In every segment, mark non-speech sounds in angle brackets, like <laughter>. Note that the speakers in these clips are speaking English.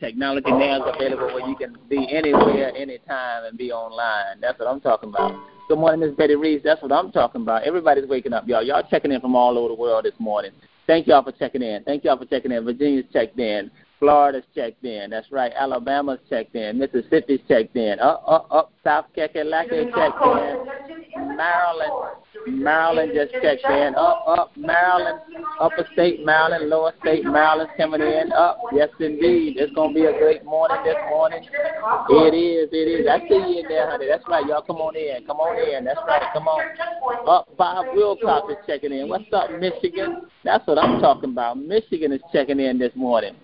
Technology now is available where you can be anywhere, anytime, and be online. That's what I'm talking about. Good morning, Miss Betty Reese. That's what I'm talking about. Everybody's waking up, y'all. Y'all checking in from all over the world this morning. Thank y'all for checking in. Thank y'all for checking in. Virginia's checked in. Florida's checked in. That's right. Alabama's checked in. Mississippi's checked in. Up, up, up. South Carolina checked in. Maryland, Maryland just checked in. Up, up. Maryland, upper state Maryland, lower state Maryland's coming in. Up. Yes, indeed. It's gonna be a great morning this morning. It is. It is. I see you in there, honey. That's right. Y'all come on in. Come on in. That's right. Come on. Up. Bob Wilcox is checking in. What's up, Michigan? That's what I'm talking about. Michigan is checking in this morning.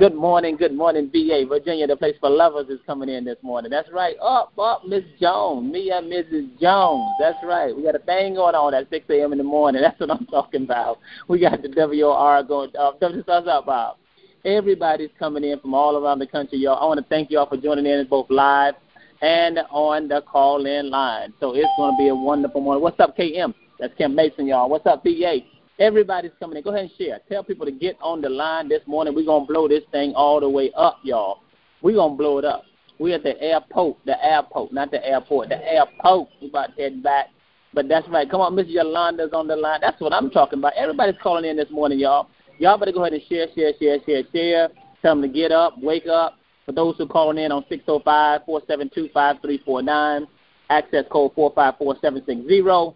Good morning, good morning, VA. Virginia, the place for lovers, is coming in this morning. That's right. Up, up, Miss Jones. Me and Mrs. Jones. That's right. We got a thing going on at 6 a.m. in the morning. <laughs> That's what I'm talking about. We got the WOR going. Uh, w us up, Bob. Everybody's coming in from all around the country, y'all. I want to thank y'all for joining in both live and on the call in line. So it's going to be a wonderful morning. What's up, KM? That's Kim Mason, y'all. What's up, VA? Everybody's coming in. Go ahead and share. Tell people to get on the line this morning. We're going to blow this thing all the way up, y'all. We're going to blow it up. We're at the airport, the airport, not the airport, the airport. We're about to head back. But that's right. Come on, Miss Yolanda's on the line. That's what I'm talking about. Everybody's calling in this morning, y'all. Y'all better go ahead and share, share, share, share, share. Tell them to get up, wake up. For those who are calling in on 605-472-5349, access code 454760.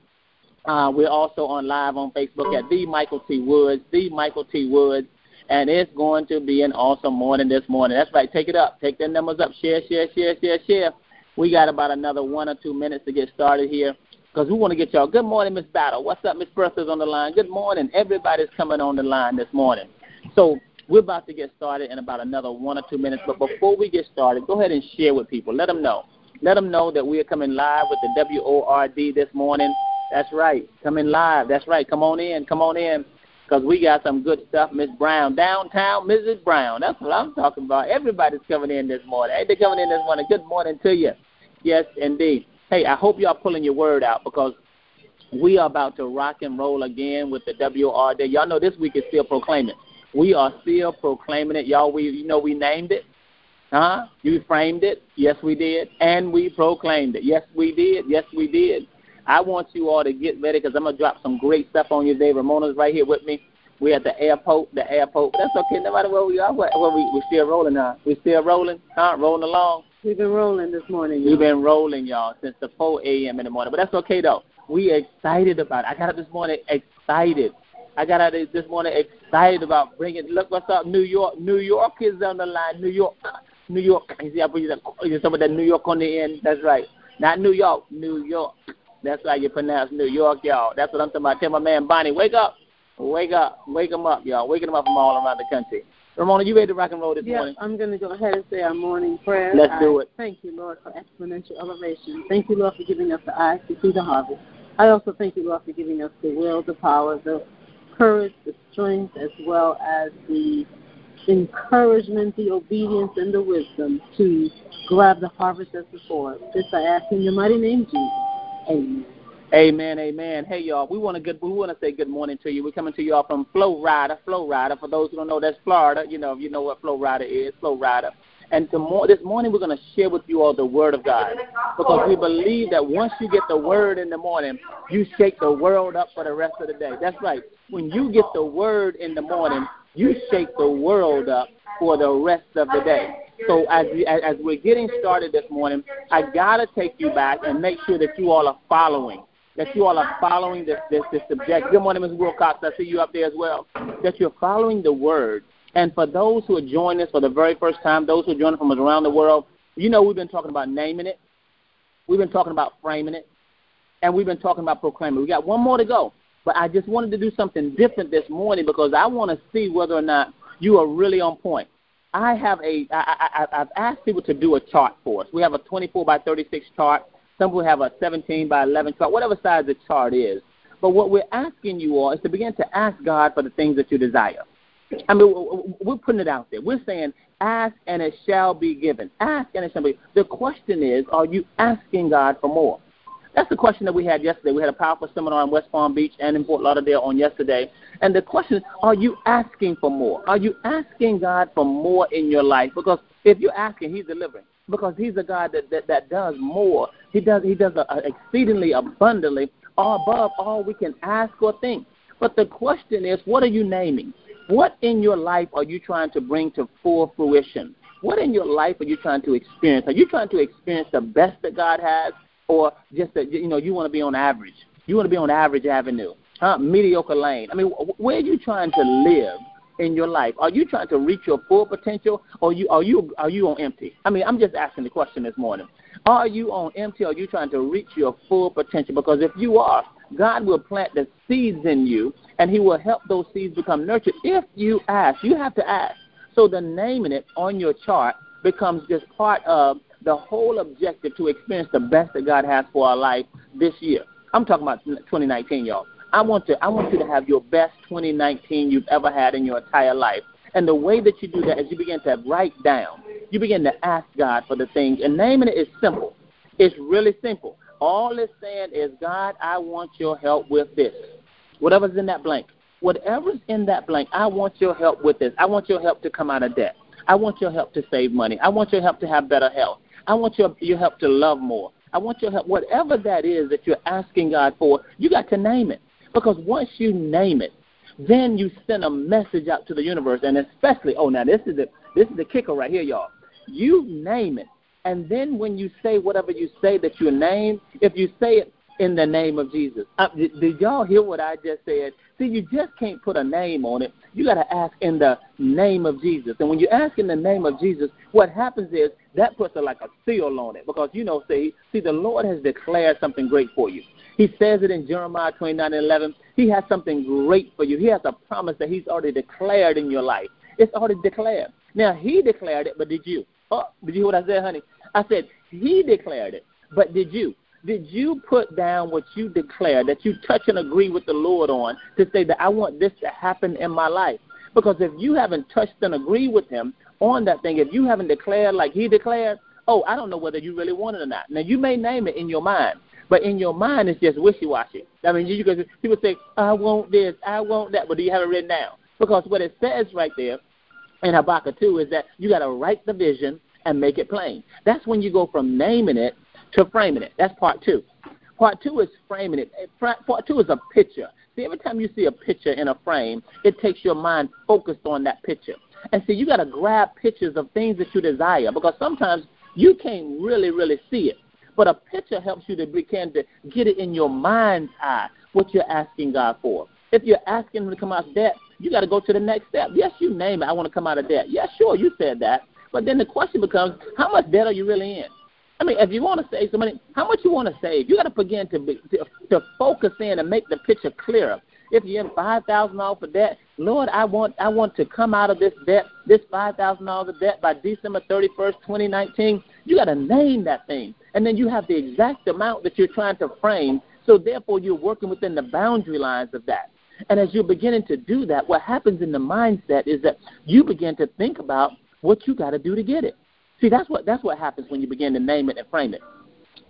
Uh, we're also on live on Facebook at the Michael T. Woods, the Michael T. Woods, and it's going to be an awesome morning this morning. That's right. Take it up. Take the numbers up. Share, share, share, share, share. We got about another one or two minutes to get started here because we want to get y'all. Good morning, Miss Battle. What's up, Miss Bertha's on the line? Good morning. Everybody's coming on the line this morning. So we're about to get started in about another one or two minutes. But before we get started, go ahead and share with people. Let them know. Let them know that we are coming live with the WORD this morning. That's right. Coming live. That's right. Come on in. Come on in. Because we got some good stuff. Miss Brown. Downtown Mrs. Brown. That's what I'm talking about. Everybody's coming in this morning. Hey, they're coming in this morning. Good morning to you. Yes, indeed. Hey, I hope y'all pulling your word out because we are about to rock and roll again with the WRD. Y'all know this week is still proclaiming. We are still proclaiming it. Y'all, we you know we named it. Huh? You framed it. Yes, we did. And we proclaimed it. Yes, we did. Yes, we did. I want you all to get ready because I'm going to drop some great stuff on you today. Ramona's right here with me. We're at the airport, the airport. That's okay. No matter where we are, where we, we're still rolling now. We're still rolling, huh? Rolling along. We've been rolling this morning. Y'all. We've been rolling, y'all, since the 4 a.m. in the morning. But that's okay, though. We excited about it. I got up this morning excited. I got out this morning excited about bringing. Look what's up, New York. New York is on the line. New York, New York. You see, I put you some of that New York on the end. That's right. Not New York, New York. That's how you pronounce New York, y'all. That's what I'm talking about. Tell my man Bonnie, wake up. Wake up. Wake him up, y'all. Waking him up from all around the country. Ramona, you ready to rock and roll this yeah, morning? I'm going to go ahead and say our morning prayer. Let's do it. Thank you, Lord, for exponential elevation. Thank you, Lord, for giving us the eyes to see the harvest. I also thank you, Lord, for giving us the will, the power, the courage, the strength, as well as the encouragement, the obedience, and the wisdom to grab the harvest that's before us. This I ask in your mighty name, Jesus. Amen. Amen. Hey y'all, we want to good we want to say good morning to you. We're coming to you all from Florida, Florida. For those who don't know, that's Florida. You know, you know what Florida is, Florida. And tomorrow, this morning, we're going to share with you all the Word of God because we believe that once you get the Word in the morning, you shake the world up for the rest of the day. That's right. When you get the Word in the morning, you shake the world up for the rest of the day. So as we, as we're getting started this morning, I gotta take you back and make sure that you all are following. That you all are following this this, this subject. Good morning, Ms. Wilcox. I see you up there as well. That you're following the word. And for those who are joining us for the very first time, those who are joining from around the world, you know we've been talking about naming it, we've been talking about framing it, and we've been talking about proclaiming. We got one more to go. But I just wanted to do something different this morning because I want to see whether or not you are really on point. I have a I, I, I've asked people to do a chart for us. We have a 24 by 36 chart. Some people have a 17 by 11 chart, whatever size the chart is. But what we're asking you all is to begin to ask God for the things that you desire. I mean, we're putting it out there. We're saying, ask and it shall be given. Ask and it shall be. The question is, are you asking God for more? That's the question that we had yesterday. We had a powerful seminar in West Palm Beach and in Fort Lauderdale on yesterday. And the question is, are you asking for more? Are you asking God for more in your life? Because if you're asking, He's delivering. Because He's a God that, that, that does more. He does He does a, a exceedingly abundantly above all we can ask or think. But the question is, what are you naming? What in your life are you trying to bring to full fruition? What in your life are you trying to experience? Are you trying to experience the best that God has, or just that you know you want to be on average? You want to be on average avenue, huh? Mediocre lane. I mean, where are you trying to live in your life? Are you trying to reach your full potential, or you are you are you on empty? I mean, I'm just asking the question this morning. Are you on empty, or are you trying to reach your full potential? Because if you are, God will plant the seeds in you, and He will help those seeds become nurtured if you ask. You have to ask. So the naming it on your chart becomes just part of the whole objective to experience the best that God has for our life this year. I'm talking about 2019, y'all. I want to I want you to have your best 2019 you've ever had in your entire life. And the way that you do that is you begin to write down. You begin to ask God for the things. And naming it is simple. It's really simple. All it's saying is, God, I want your help with this. Whatever's in that blank whatever's in that blank, I want your help with this. I want your help to come out of debt. I want your help to save money. I want your help to have better health. I want your, your help to love more. I want your help. Whatever that is that you're asking God for, you got to name it. Because once you name it, then you send a message out to the universe, and especially, oh, now this is the this is the kicker right here, y'all. You name it, and then when you say whatever you say that you name, if you say it in the name of Jesus. Uh, did, did y'all hear what I just said? See, you just can't put a name on it. You got to ask in the name of Jesus. And when you ask in the name of Jesus, what happens is that puts a, like a seal on it because you know, see, see, the Lord has declared something great for you. He says it in Jeremiah 29 and 11. He has something great for you. He has a promise that He's already declared in your life. It's already declared. Now He declared it, but did you? Oh, did you hear what I said, honey? I said He declared it, but did you? did you put down what you declare, that you touch and agree with the Lord on, to say that I want this to happen in my life? Because if you haven't touched and agreed with Him on that thing, if you haven't declared like He declared, oh, I don't know whether you really want it or not. Now, you may name it in your mind, but in your mind, it's just wishy washy. I mean, you, you, people say, I want this, I want that, but do you have it written down? Because what it says right there in Habakkuk 2 is that you got to write the vision and make it plain. That's when you go from naming it to framing it. That's part two. Part two is framing it. Part two is a picture. See, every time you see a picture in a frame, it takes your mind focused on that picture. And see, you got to grab pictures of things that you desire because sometimes you can't really, really see it. But a picture helps you to begin to get it in your mind's eye what you're asking God for. If you're asking Him to come out of debt, you got to go to the next step. Yes, you name it. I want to come out of debt. Yes, sure, you said that. But then the question becomes, how much debt are you really in? I mean, if you want to save some money, how much you want to save? You got to begin to, be, to to focus in and make the picture clearer. If you're in five thousand dollars for debt, Lord, I want I want to come out of this debt, this five thousand dollars of debt by December thirty first, twenty nineteen. You got to name that thing, and then you have the exact amount that you're trying to frame. So therefore, you're working within the boundary lines of that. And as you're beginning to do that, what happens in the mindset is that you begin to think about what you got to do to get it. See, that's what that's what happens when you begin to name it and frame it.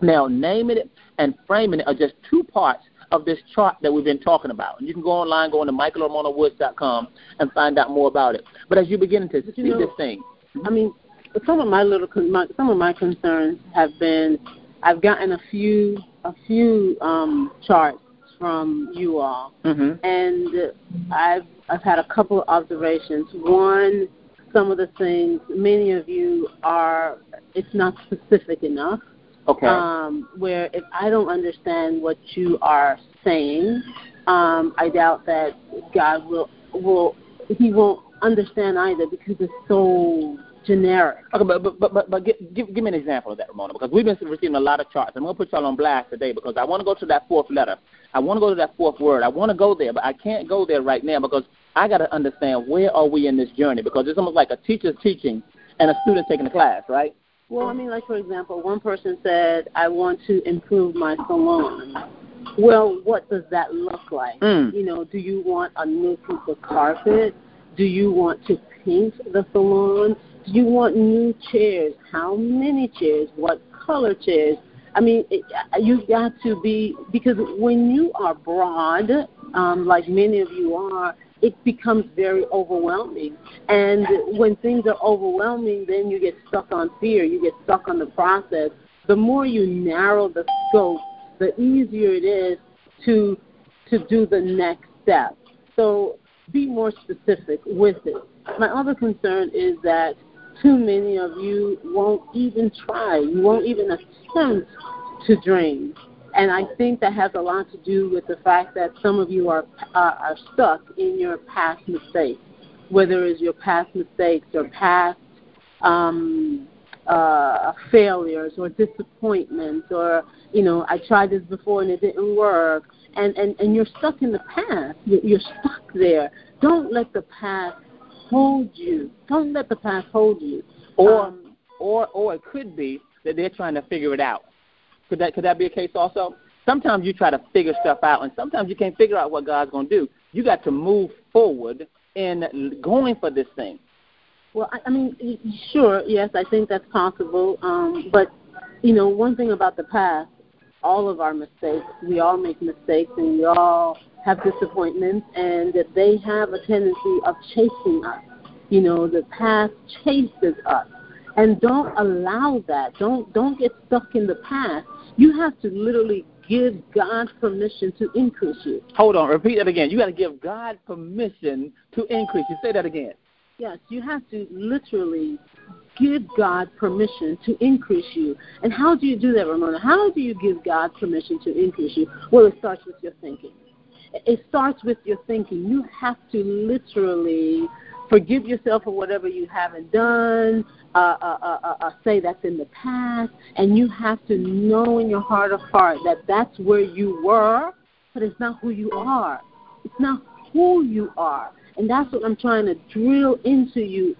Now, naming it and framing it are just two parts of this chart that we've been talking about. And you can go online, go on to michaelandramonawoods.com and find out more about it. But as you begin to see know, this thing, I mean, some of my little my, some of my concerns have been I've gotten a few a few um, charts from you all, mm-hmm. and I've I've had a couple of observations. One some of the things many of you are it's not specific enough. Okay. Um, where if I don't understand what you are saying, um, I doubt that God will will he won't understand either because it's so generic. Okay, but but but, but give, give give me an example of that, Ramona, because we've been receiving a lot of charts. I'm going to put y'all on blast today because I want to go to that fourth letter. I want to go to that fourth word. I want to go there, but I can't go there right now because I got to understand where are we in this journey because it's almost like a teacher's teaching and a student taking a class, right? Well, I mean, like for example, one person said, "I want to improve my salon." Well, what does that look like? Mm. You know, do you want a new piece of carpet? Do you want to paint the salon? Do you want new chairs? How many chairs? What color chairs? I mean, it, you got to be because when you are broad, um, like many of you are, it becomes very overwhelming. And when things are overwhelming, then you get stuck on fear. You get stuck on the process. The more you narrow the scope, the easier it is to to do the next step. So be more specific with it. My other concern is that too many of you won't even try. You won't even attempt to dream. And I think that has a lot to do with the fact that some of you are are, are stuck in your past mistakes, whether it's your past mistakes or past um, uh, failures or disappointments or you know I tried this before and it didn't work. And and and you're stuck in the past. You're stuck there. Don't let the past hold you. Don't let the past hold you. Or um, or or it could be that they're trying to figure it out could that could that be a case also sometimes you try to figure stuff out and sometimes you can't figure out what God's going to do you got to move forward in going for this thing well, I, I mean, sure, yes, I think that's possible. Um, but you know, one thing about the past, all of our mistakes, we all make mistakes, and we all have disappointments, and that they have a tendency of chasing us. You know, the past chases us, and don't allow that. Don't don't get stuck in the past. You have to literally give God permission to increase you. Hold on, repeat that again. You got to give God permission to increase you. Say that again. Yes, you have to literally give God permission to increase you. And how do you do that, Ramona? How do you give God permission to increase you? Well, it starts with your thinking. It starts with your thinking. You have to literally forgive yourself for whatever you haven't done, uh, uh, uh, uh, uh say that's in the past, and you have to know in your heart of heart that that's where you were, but it's not who you are. It's not who you are. And that's what I'm trying to drill into you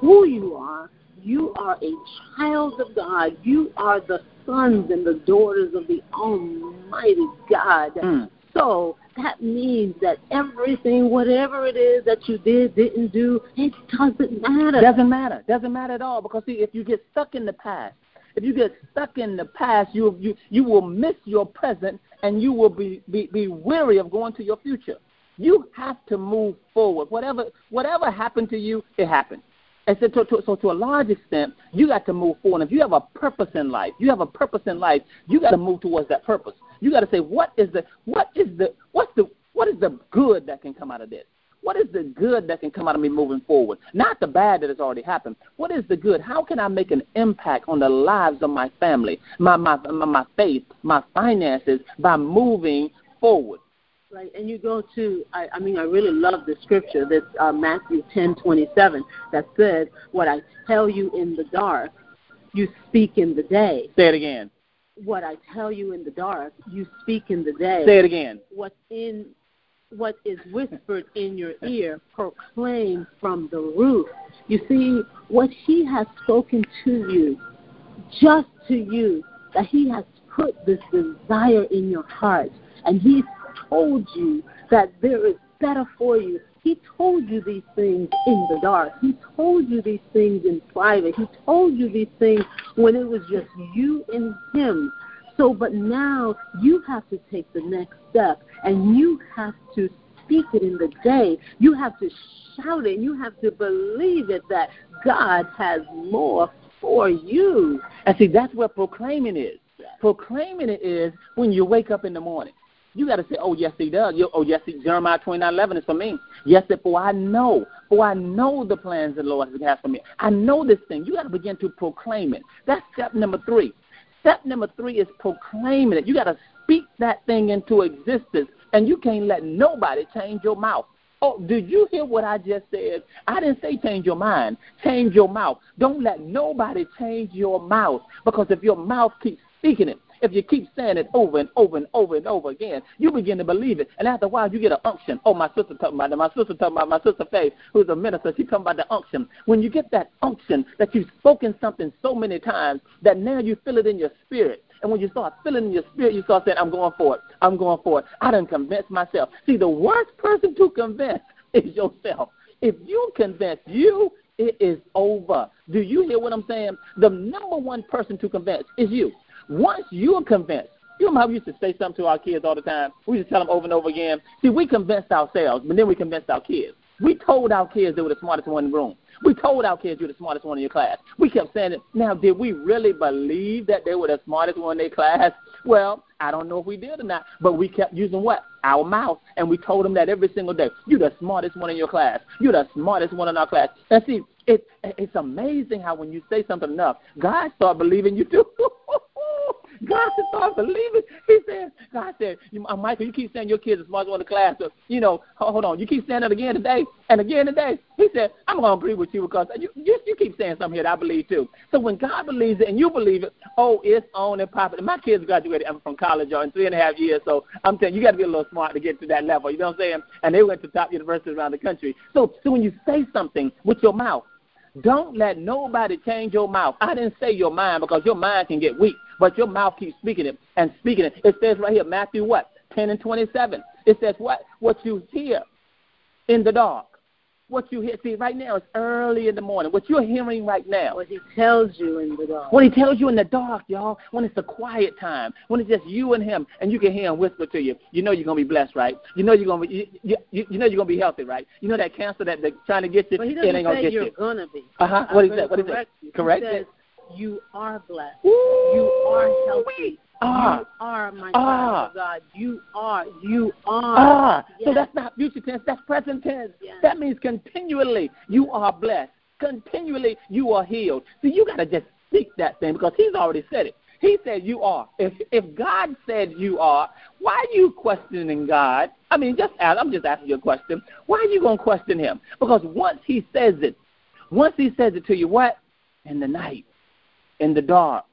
who you are. You are a child of God. You are the sons and the daughters of the Almighty God. Mm. So that means that everything, whatever it is that you did, didn't do, it doesn't matter. Doesn't matter. Doesn't matter at all. Because see, if you get stuck in the past, if you get stuck in the past, you you you will miss your present, and you will be be, be weary of going to your future. You have to move forward. Whatever whatever happened to you, it happened. And so to, to, so to a large extent, you got to move forward. If you have a purpose in life, you have a purpose in life, you got to move towards that purpose. You got to say, what is the what is the what's the what is the good that can come out of this? What is the good that can come out of me moving forward? Not the bad that has already happened. What is the good? How can I make an impact on the lives of my family, my my my, my faith, my finances by moving forward? Right, and you go to, I, I mean, I really love the scripture that's uh, Matthew ten twenty seven that says, "What I tell you in the dark, you speak in the day." Say it again. What I tell you in the dark, you speak in the day. Say it again. What's in, what is whispered in your ear, proclaim from the roof. You see, what He has spoken to you, just to you, that He has put this desire in your heart, and He's told you that there is better for you. He told you these things in the dark. He told you these things in private. He told you these things when it was just you and him. So, but now you have to take the next step and you have to speak it in the day. You have to shout it. You have to believe it that God has more for you. And see, that's what proclaiming is. Proclaiming it is when you wake up in the morning. You got to say, oh, yes, he does. Oh, yes, he, Jeremiah 29 11 is for me. Yes, for I know, for I know the plans the Lord has for me. I know this thing. You got to begin to proclaim it. That's step number three. Step number three is proclaiming it. You got to speak that thing into existence, and you can't let nobody change your mouth. Oh, did you hear what I just said? I didn't say change your mind, change your mouth. Don't let nobody change your mouth because if your mouth keeps speaking it, if you keep saying it over and over and over and over again, you begin to believe it. And after a while, you get an unction. Oh, my sister talking about. My sister talking about my sister Faith, who's a minister. She talking about the unction. When you get that unction that you've spoken something so many times that now you feel it in your spirit. And when you start feeling in your spirit, you start saying, I'm going for it. I'm going for it. I didn't convince myself. See, the worst person to convince <laughs> is yourself. If you convince you, it is over. Do you hear what I'm saying? The number one person to convince is you. Once you're convinced, you know how we used to say something to our kids all the time? We just tell them over and over again. See, we convinced ourselves, but then we convinced our kids. We told our kids they were the smartest one in the room. We told our kids you're the smartest one in your class. We kept saying it. Now, did we really believe that they were the smartest one in their class? Well, I don't know if we did or not, but we kept using what? Our mouth. And we told them that every single day. You're the smartest one in your class. You're the smartest one in our class. And see, it, it's amazing how when you say something enough, God start believing you too. <laughs> God started believing. He said, God said, uh, Michael, you keep saying your kids are smart one in the class. So, you know, hold on. You keep saying that again today and again today. He said, I'm going to agree with you because you, you, you keep saying something here that I believe too. So when God believes it and you believe it, oh, it's on and popping. My kids graduated from college in three and a half years. So I'm telling you, you got to be a little smart to get to that level. You know what I'm saying? And they went to top universities around the country. So, so when you say something with your mouth, don't let nobody change your mouth. I didn't say your mind because your mind can get weak, but your mouth keeps speaking it and speaking it. It says right here, Matthew what? 10 and 27. It says what? What you hear in the dark what you hear. See, right now it's early in the morning. What you're hearing right now. What he tells you in the dark. What he tells you in the dark, y'all. When it's a quiet time. When it's just you and him, and you can hear him whisper to you. You know you're gonna be blessed, right? You know you're gonna be. You, you, you know you're gonna be healthy, right? You know that cancer that they're trying to get you. But he doesn't it ain't gonna say get you're you. gonna be. Uh huh. What is that? What is that? Correct. He says, you are blessed. Ooh, You are healthy. Ah. You are my Ah. God. You are. You are. Ah, so that's not future tense, that's present tense. Yes. That means continually you are blessed. Continually you are healed. So you got to just speak that thing because he's already said it. He said you are. If if God said you are, why are you questioning God? I mean, just ask, I'm just asking you a question. Why are you going to question him? Because once he says it, once he says it to you, what? In the night, in the dark,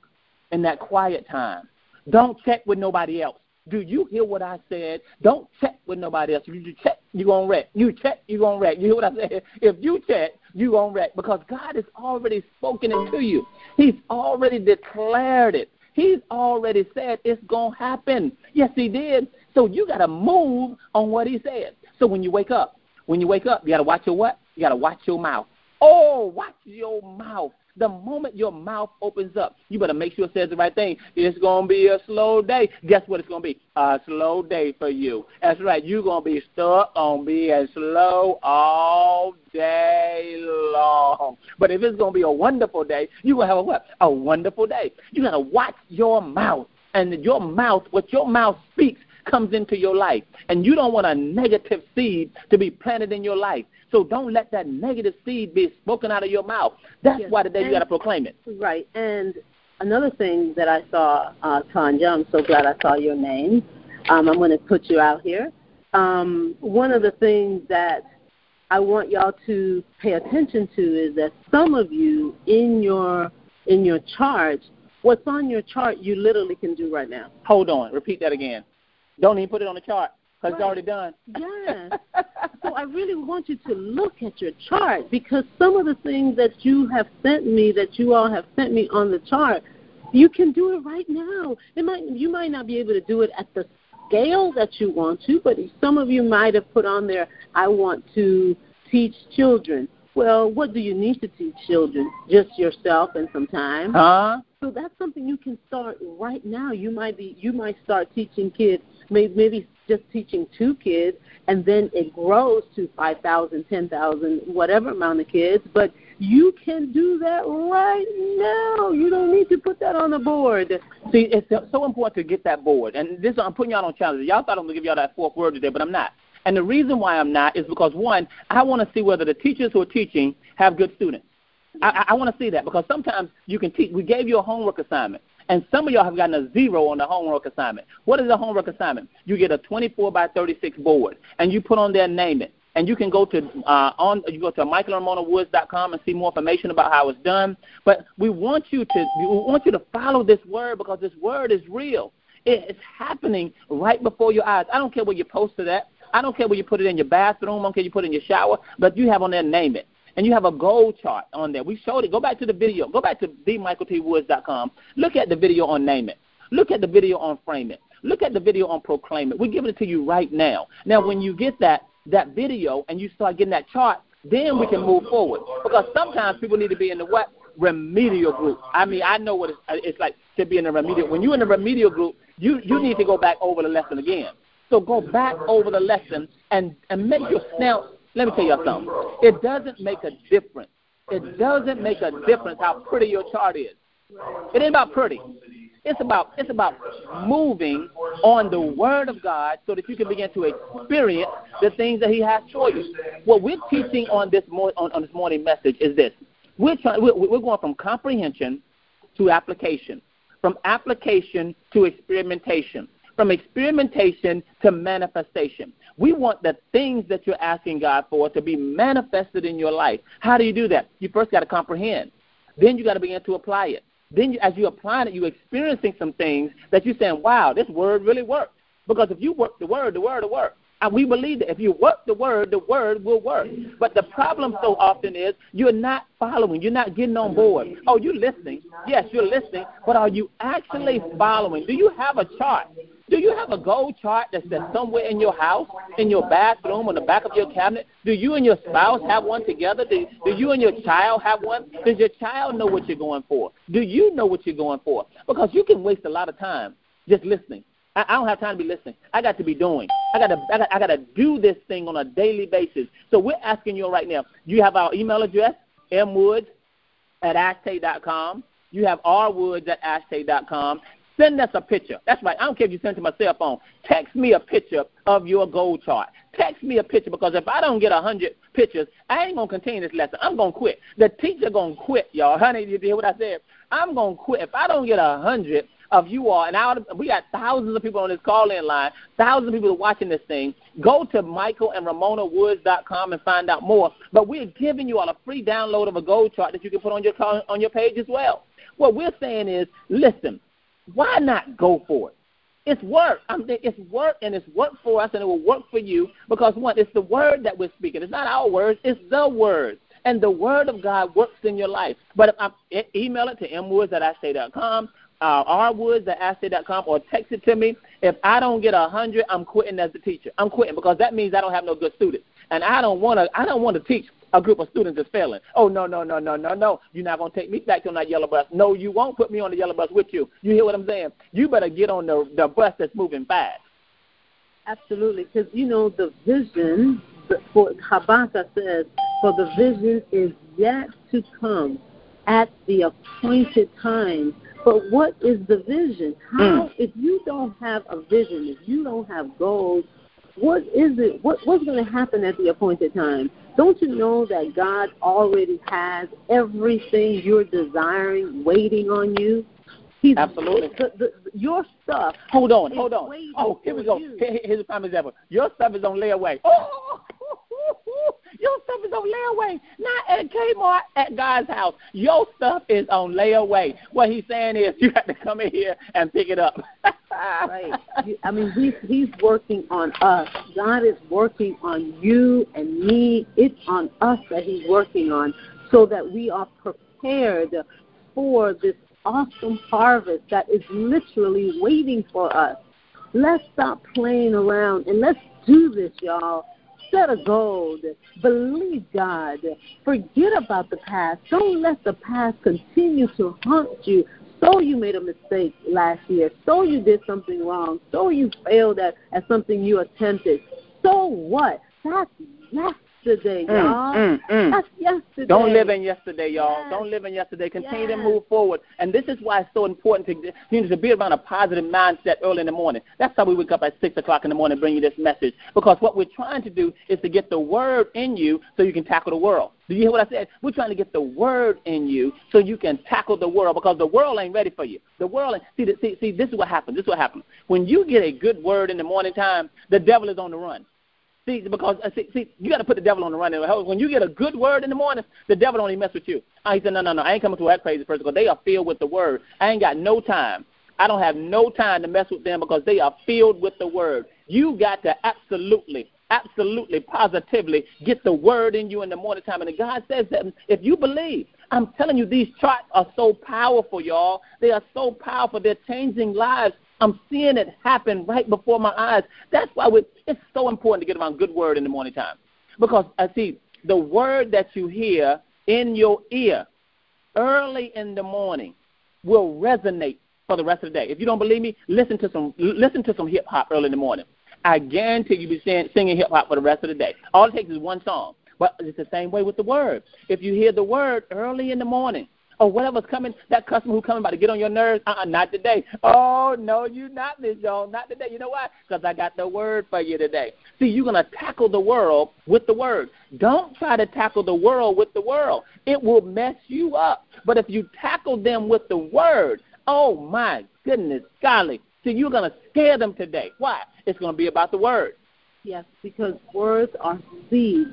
in that quiet time. Don't check with nobody else. Do you hear what I said? Don't check with nobody else. You check, you're going to wreck. You check, you're going to wreck. You hear what I said? <laughs> If you check, you're going to wreck because God has already spoken it to you. He's already declared it. He's already said it's going to happen. Yes, he did. So you got to move on what he said. So when you wake up, when you wake up, you got to watch your what? You got to watch your mouth. Oh, watch your mouth. The moment your mouth opens up, you better make sure it says the right thing. It's going to be a slow day. Guess what it's going to be? A slow day for you. That's right. You're going to be stuck on being slow all day long. But if it's going to be a wonderful day, you're going to have a what? A wonderful day. You got to watch your mouth. And your mouth, what your mouth speaks, comes into your life. And you don't want a negative seed to be planted in your life. So don't let that negative seed be spoken out of your mouth. That's Yes. why today you And- got to proclaim it. Right. And another thing that I saw, uh, Tanya, I'm so glad I saw your name. Um, I'm going to put you out here. Um, one of the things that I want y'all to pay attention to is that some of you in your in your chart, what's on your chart, you literally can do right now. Hold on. Repeat that again. Don't even put it on the chart because it's already done. Yes. <laughs> so I really want you to look at your chart because some of the things that you have sent me, that you all have sent me on the chart, you can do it right now. It might you might not be able to do it at the scale that you want to, but some of you might have put on there, I want to teach children. Well, what do you need to teach children? Just yourself and some time. Huh? So that's something you can start right now. You might be you might start teaching kids, maybe, just teaching two kids, and then it grows to five thousand, ten thousand, whatever amount of kids. But you can do that right now. You don't need to put that on the board. See, it's so- important to get that board. And this, I'm putting y'all on challenge. Y'all thought I'm going to give y'all that fourth word today, but I'm not. And the reason why I'm not is because, one, I want to see whether the teachers who are teaching have good students. I, I want to see that because sometimes you can teach. We gave you a homework assignment, and some of y'all have gotten a zero on the homework assignment. What is a homework assignment? You get a 24 by 36 board, and you put on there, name it. And you can go to uh, on you go to michaelandramonawoods.com and see more information about how it's done. But we want you to we want you to follow this word because this word is real. It is happening right before your eyes. I don't care where you post it at. I don't care where you put it in your bathroom. I don't care you put it in your shower. But you have on there, name it. And you have a goal chart on there. We showed it. Go back to the video. Go back to themichaeltwoods.com. Look at the video on name it. Look at the video on frame it. Look at the video on proclaim it. We're giving it to you right now. Now, when you get that that video and you start getting that chart, then we can move forward. Because sometimes people need to be in the what? Remedial group. I mean, I know what it's, uh, it's like to be in a remedial. When you're in a remedial group, you, you need to go back over the lesson again. So go back over the lesson and, and make your now let me tell you something. It doesn't make a difference. It doesn't make a difference how pretty your chart is. It ain't about pretty. It's about it's about moving on the word of God so that you can begin to experience the things that He has for you. What we're teaching on this mo- on, on this morning message is this: we're trying we're, we're going from comprehension to application, from application to experimentation, from experimentation to manifestation. We want the things that you're asking God for to be manifested in your life. How do you do that? You first got to comprehend. Then you got to begin to apply it. Then, you, as you apply it, you're experiencing some things that you're saying, wow, this word really works. Because if you work the word, the word will work. And we believe that if you work the word, the word will work. But the problem so often is you're not following. You're not getting on board. Oh, you're listening. Yes, you're listening. But are you actually following? Do you have a chart? Do you have a goal chart that's somewhere in your house, in your bathroom, on the back of your cabinet? Do you and your spouse have one together? Do, do you and your child have one? Does your child know what you're going for? Do you know what you're going for? Because you can waste a lot of time just listening. I, I don't have time to be listening. I got to be doing. I got to I got, I got to do this thing on a daily basis. So we're asking you right now. You have our email address, mwoods at ashtay.com. You have rwoods at ashtay.com. Send us a picture. That's right. I don't care if you send it to my cell phone. Text me a picture of your goal chart. Text me a picture because if I don't get a hundred pictures, I ain't gonna continue this lesson. I'm gonna quit. The teacher gonna quit, y'all. <laughs> Honey, you hear what I said? I'm gonna quit if I don't get a hundred of you all, and out we got thousands of people on this call-in line, thousands of people watching this thing. Go to Michael and RamonaWoods.com and find out more. But we're giving you all a free download of a goal chart that you can put on your on your page as well. What we're saying is, listen, why not go for it? It's work. I mean, it's work, and it's work for us, and it will work for you because one, it's the word that we're speaking. It's not our words; it's the word, and the word of God works in your life. But if I email it to mwoods at ashtay.com, uh, rwoods at ashtay.com, or text it to me. If I don't get a hundred, I'm quitting as a teacher. I'm quitting because that means I don't have no good students, and I don't want to. I don't want to teach a group of students is failing. Oh no, no, no, no, no, no. You're not gonna take me back on that yellow bus. No, you won't put me on the yellow bus with you. You hear what I'm saying? You better get on the the bus that's moving fast. Absolutely, because you know the vision for Habakkuk says, for the vision is yet to come at the appointed time. But what is the vision? How mm. if you don't have a vision, if you don't have goals, what is it? What, what's going to happen at the appointed time? Don't you know that God already has everything you're desiring waiting on you? He's, Absolutely. The, the, your stuff. Hold on, hold on. Oh, here we go. Here, here's a prime example. Your stuff is on layaway. Oh, your stuff is on layaway, not at Kmart, at God's house. Your stuff is on layaway. What he's saying is you have to come in here and pick it up. <laughs> right. I mean, he's he's working on us. God is working on you and me. It's on us that he's working on, so that we are prepared for this awesome harvest that is literally waiting for us. Let's stop playing around and let's do this, y'all. Set a goal. Believe God. Forget about the past. Don't let the past continue to haunt you. So you made a mistake last year. So you did something wrong. So you failed at, at something you attempted. So what? That's yes yesterday, mm, y'all. Mm, mm. That's yesterday. Don't live in yesterday, y'all. Yes. Don't live in yesterday. Continue yes. to move forward. And this is why it's so important to you know, to be around a positive mindset early in the morning. That's how we wake up at six o'clock in the morning and bring you this message. Because what we're trying to do is to get the word in you so you can tackle the world. Do you hear what I said? We're trying to get the word in you so you can tackle the world because the world ain't ready for you. The world, ain't, see, see, see, this is what happens. This is what happens. When you get a good word in the morning time, the devil is on the run. See, because uh, see, see, you got to put the devil on the run. When you get a good word in the morning, the devil even mess with you. Uh, he said, no, no, no, I ain't coming to that crazy person because they are filled with the word. I ain't got no time. I don't have no time to mess with them because they are filled with the word. You got to absolutely, absolutely, positively get the word in you in the morning time. And God says that if you believe, I'm telling you, these charts are so powerful, y'all. They are so powerful. They're changing lives. I'm seeing it happen right before my eyes. That's why it's so important to get around good word in the morning time. Because I see the word that you hear in your ear early in the morning will resonate for the rest of the day. If you don't believe me, listen to some listen to some hip hop early in the morning. I guarantee you'll be sing, singing hip hop for the rest of the day. All it takes is one song. But it's the same way with the word. If you hear the word early in the morning, or whatever's coming, that customer who coming about to get on your nerves, uh-uh, not today. Oh, no, you not, Miss Jones, not today. You know why? Because I got the word for you today. See, you're going to tackle the world with the word. Don't try to tackle the world with the world. It will mess you up. But if you tackle them with the word, oh, my goodness, golly. See, you're going to scare them today. Why? It's going to be about the word. Yes, because words are seeds.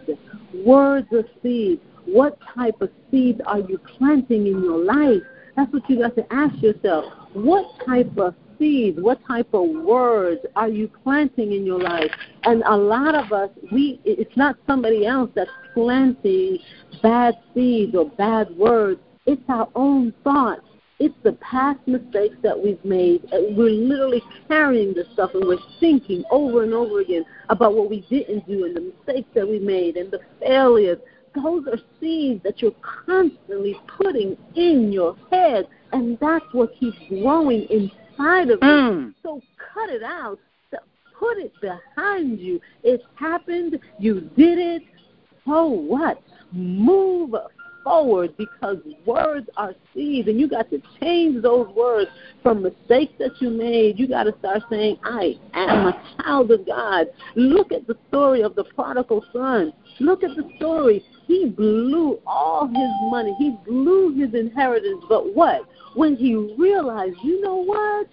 Words are seeds. What type of seeds are you planting in your life? That's what you got to ask yourself. What type of seeds, what type of words are you planting in your life? And a lot of us, we it's not somebody else that's planting bad seeds or bad words. It's our own thoughts. It's the past mistakes that we've made. We're literally carrying this stuff and we're thinking over and over again about what we didn't do and the mistakes that we made and the failures. Those are seeds that you're constantly putting in your head, and that's what keeps growing inside of you. Mm. So cut it out. Put it behind you. It's happened. You did it. So what? Move forward because words are seeds, and you got to change those words from mistakes that you made. You got to start saying, I am a child of God. Look at the story of the prodigal son. Look at the story. He blew all his money, he blew his inheritance, but what? When he realized, you know what?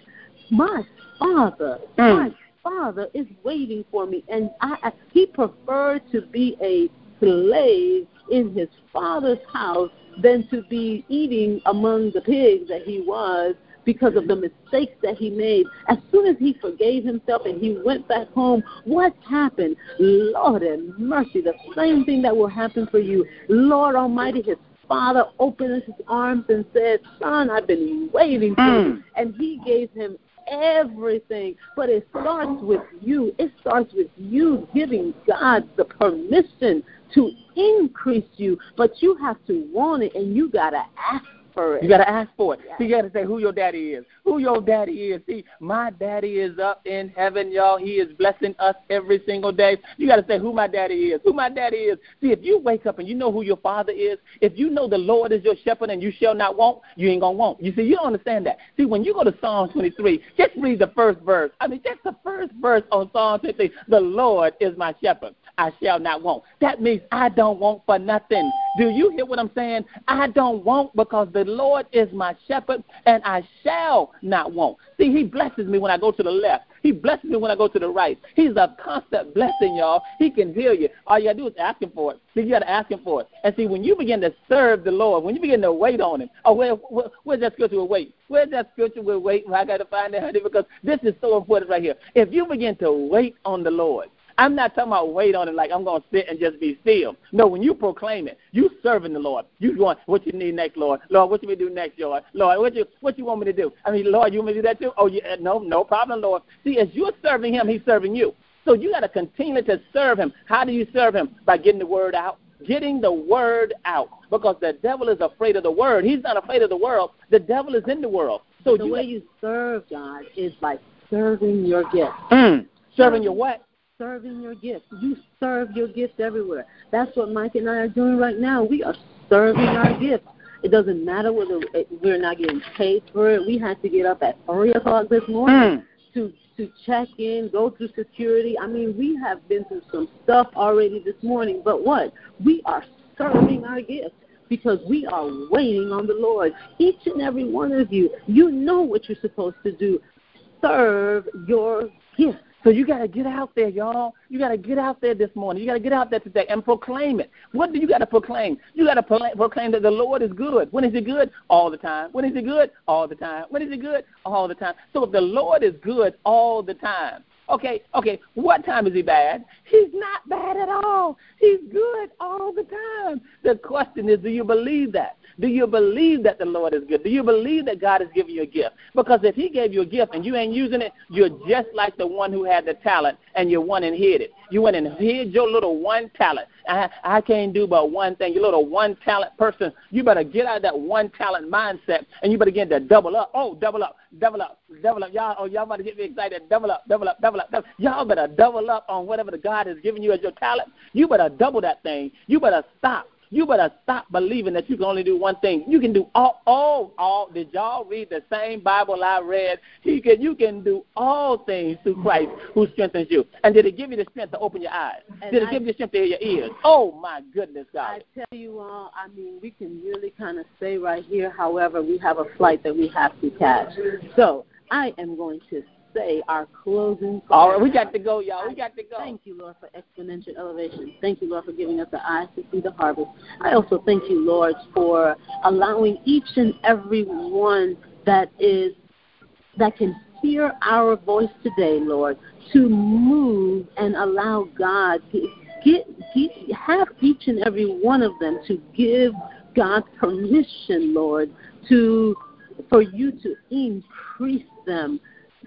My father, mm. my father is waiting for me. And I, I, he preferred to be a slave in his father's house than to be eating among the pigs that he was because of the mistakes that he made. As soon as he forgave himself and he went back home, what happened? Lord and mercy, the same thing that will happen for you. Lord Almighty, his father opened his arms and said, Son, I've been waiting for mm. you. And he gave him everything. But it starts with you. It starts with you giving God the permission to increase you, but you have to want it and you got to ask for it. You got to ask for it. So you got to say who your daddy is. Who your daddy is. See, my daddy is up in heaven, y'all. He is blessing us every single day. You got to say who my daddy is. Who my daddy is. See, if you wake up and you know who your father is, if you know the Lord is your shepherd and you shall not want, you ain't going to want. You see, you don't understand that. See, when you go to Psalm 23, just read the first verse. I mean, just the first verse on Psalm 23. The Lord is my shepherd. I shall not want. That means I don't want for nothing. Do you hear what I'm saying? I don't want because the Lord is my shepherd and I shall not want. See, He blesses me when I go to the left. He blesses me when I go to the right. He's a constant blessing, y'all. He can heal you. All you gotta do is ask him for it. See, you gotta ask him for it. And see, when you begin to serve the Lord, when you begin to wait on him, oh, where, where where's that scripture with wait? Where's that scripture with wait? I gotta find it, honey, because this is so important right here. If you begin to wait on the Lord, I'm not talking about wait on it like I'm going to sit and just be still. No, when you proclaim it, you serving the Lord. You going, what you need next, Lord? Lord, what you want me to do next, Lord? Lord, what you what you want me to do? I mean, Lord, you want me to do that too? Oh, yeah, no, no problem, Lord. See, as you're serving Him, He's serving you. So you got to continue to serve Him. How do you serve Him? By getting the word out. Getting the word out. Because the devil is afraid of the word. He's not afraid of the world. The devil is in the world. So the you way you serve God is by serving your gift. Mm, serving your what? Serving your gifts. You serve your gifts everywhere. That's what Mike and I are doing right now. We are serving our gifts. It doesn't matter whether we're not getting paid for it. We had to get up at three o'clock this morning mm. to to check in, go through security. I mean, we have been through some stuff already this morning. But what? We are serving our gifts because we are waiting on the Lord. Each and every one of you, you know what you're supposed to do. Serve your gifts. So you got to get out there, y'all. You got to get out there this morning. You got to get out there today and proclaim it. What do you got to proclaim? You got to proclaim that the Lord is good. When is He good? All the time. When is He good? All the time. When is He good? All the time. So if the Lord is good all the time, okay, okay, what time is He bad? He's not bad at all. He's good all the time. The question is, do you believe that? Do you believe that the Lord is good? Do you believe that God has given you a gift? Because if He gave you a gift and you ain't using it, you're just like the one who had the talent and you went and hid it. You went and hid your little one talent. I, I can't do but one thing. You little one talent person. You better get out of that one talent mindset and you better get to double up. Oh, double up, double up, double up. Y'all, oh, y'all better get me excited. Double up, double up, double up, double. Y'all better double up on whatever the God has given you as your talent. You better double that thing. You better stop you better stop believing that you can only do one thing. You can do all, all, all. Did y'all read the same Bible I read? He can, you can do all things through Christ who strengthens you. And did it give you the strength to open your eyes? And did it I, give you the strength to hear your ears? Oh my goodness, God! I tell you all, I mean, we can really kind of stay right here. However, we have a flight that we have to catch. So I am going to say our closing. All right, we got to go, y'all. We got to go. Thank you, Lord, for exponential elevation. Thank you, Lord, for giving us the eyes to see the harvest. I also thank you, Lord, for allowing each and every one that is that can hear our voice today, Lord, to move and allow God to get, get have each and every one of them to give God permission, Lord, to for you to increase them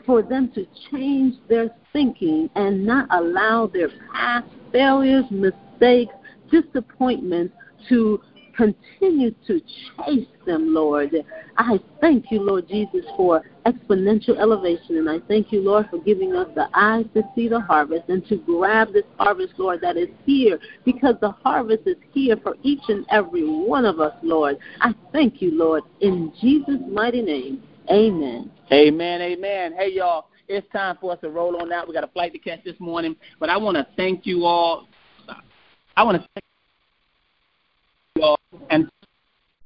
for them to change their thinking and not allow their past failures, mistakes, disappointments to continue to chase them, Lord. I thank you, Lord Jesus, for exponential elevation. And I thank you, Lord, for giving us the eyes to see the harvest and to grab this harvest, Lord, that is here because the harvest is here for each and every one of us, Lord. I thank you, Lord, in Jesus' mighty name. Amen. Amen. Amen. Hey, y'all. It's time for us to roll on out. We got a flight to catch this morning, but I want to thank you all. I want to thank you all and